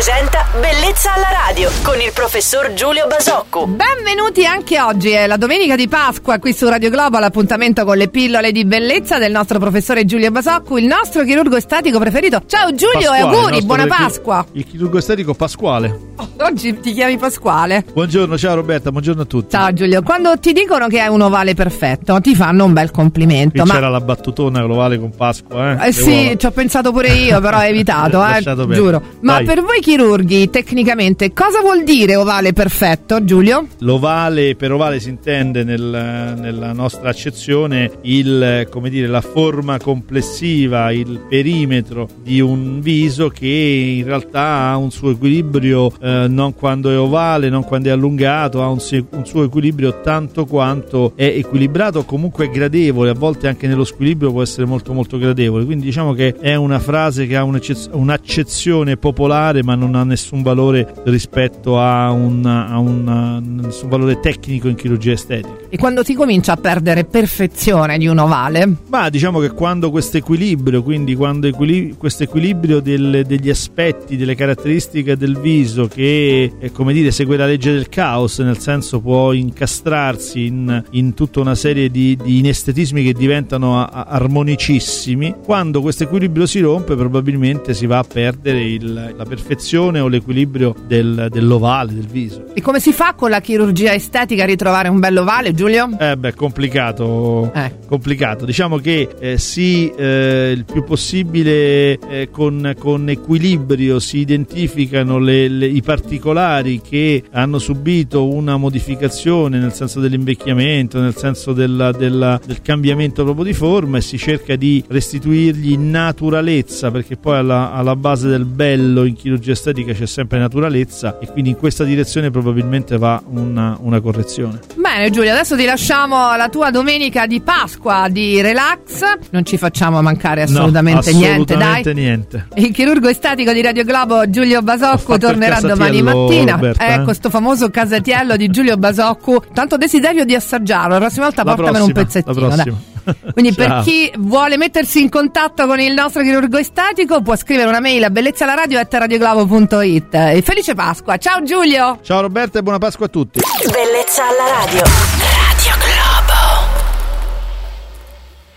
presenta Bellezza alla radio con il professor Giulio Basocco. Benvenuti anche oggi, è la domenica di Pasqua qui su Radio Globo, l'appuntamento con le pillole di bellezza del nostro professore Giulio Basocco, il nostro chirurgo estetico preferito. Ciao Giulio Pasquale, e auguri, buona Pasqua. Il chirurgo estetico Pasquale. Oggi ti chiami Pasquale. Buongiorno, ciao Roberta, buongiorno a tutti. Ciao Giulio, quando ti dicono che hai un ovale perfetto, ti fanno un bel complimento. Qui Ma c'era la battutona globale con Pasqua, eh? Eh sì, ci ho pensato pure io, però ho evitato, eh, giuro. Ma Vai. per voi chirurghi, tecnicamente, cosa vuol dire ovale perfetto, Giulio? L'ovale, per ovale si intende nel- nella nostra accezione il, come dire, la forma complessiva, il perimetro di un viso che in realtà ha un suo equilibrio eh, non quando è ovale, non quando è allungato, ha un, un suo equilibrio tanto quanto è equilibrato, comunque è gradevole, a volte anche nello squilibrio può essere molto molto gradevole. Quindi diciamo che è una frase che ha un'accezione popolare ma non ha nessun valore rispetto a un, a un- nessun valore tecnico in chirurgia estetica. E quando si comincia a perdere perfezione di un ovale? Ma diciamo che quando questo equilibrio, quindi quando equili- questo equilibrio del- degli aspetti, delle caratteristiche del viso che come dire segue la legge del caos, nel senso può incastrarsi in, in tutta una serie di, di inestetismi che diventano a- armonicissimi, quando questo equilibrio si rompe probabilmente si va a perdere il- la perfezione o l'equilibrio del- dell'ovale, del viso. E come si fa con la chirurgia estetica a ritrovare un bell'ovale, Giulio? Eh beh, complicato. Eh. complicato. Diciamo che eh, si eh, il più possibile eh, con, con equilibrio si identificano le- le- i particolari che hanno subito una modificazione nel senso dell'invecchiamento, nel senso della- della- del cambiamento proprio di forma e si cerca di restituirgli naturalezza perché poi alla, alla base del bello in chirurgia estetica c'è sempre naturalezza e quindi in questa direzione probabilmente va una, una correzione. Bene Giulio, adesso ti lasciamo la tua domenica di Pasqua di relax. Non ci facciamo mancare assolutamente, No, niente, assolutamente dai. niente. Il chirurgo estetico di Radio Globo Giulio Basocco tornerà domani mattina. Roberta, ecco eh. questo famoso casatiello di Giulio Basocco. Tanto desiderio di assaggiarlo. La prossima volta La portamelo un prossima, pezzettino. Quindi per Ciao. chi vuole mettersi in contatto con il nostro chirurgo estetico può scrivere una mail a bellezzalaradio.it. E felice Pasqua. Ciao Giulio! Ciao Roberta e buona Pasqua a tutti. Bellezza alla radio.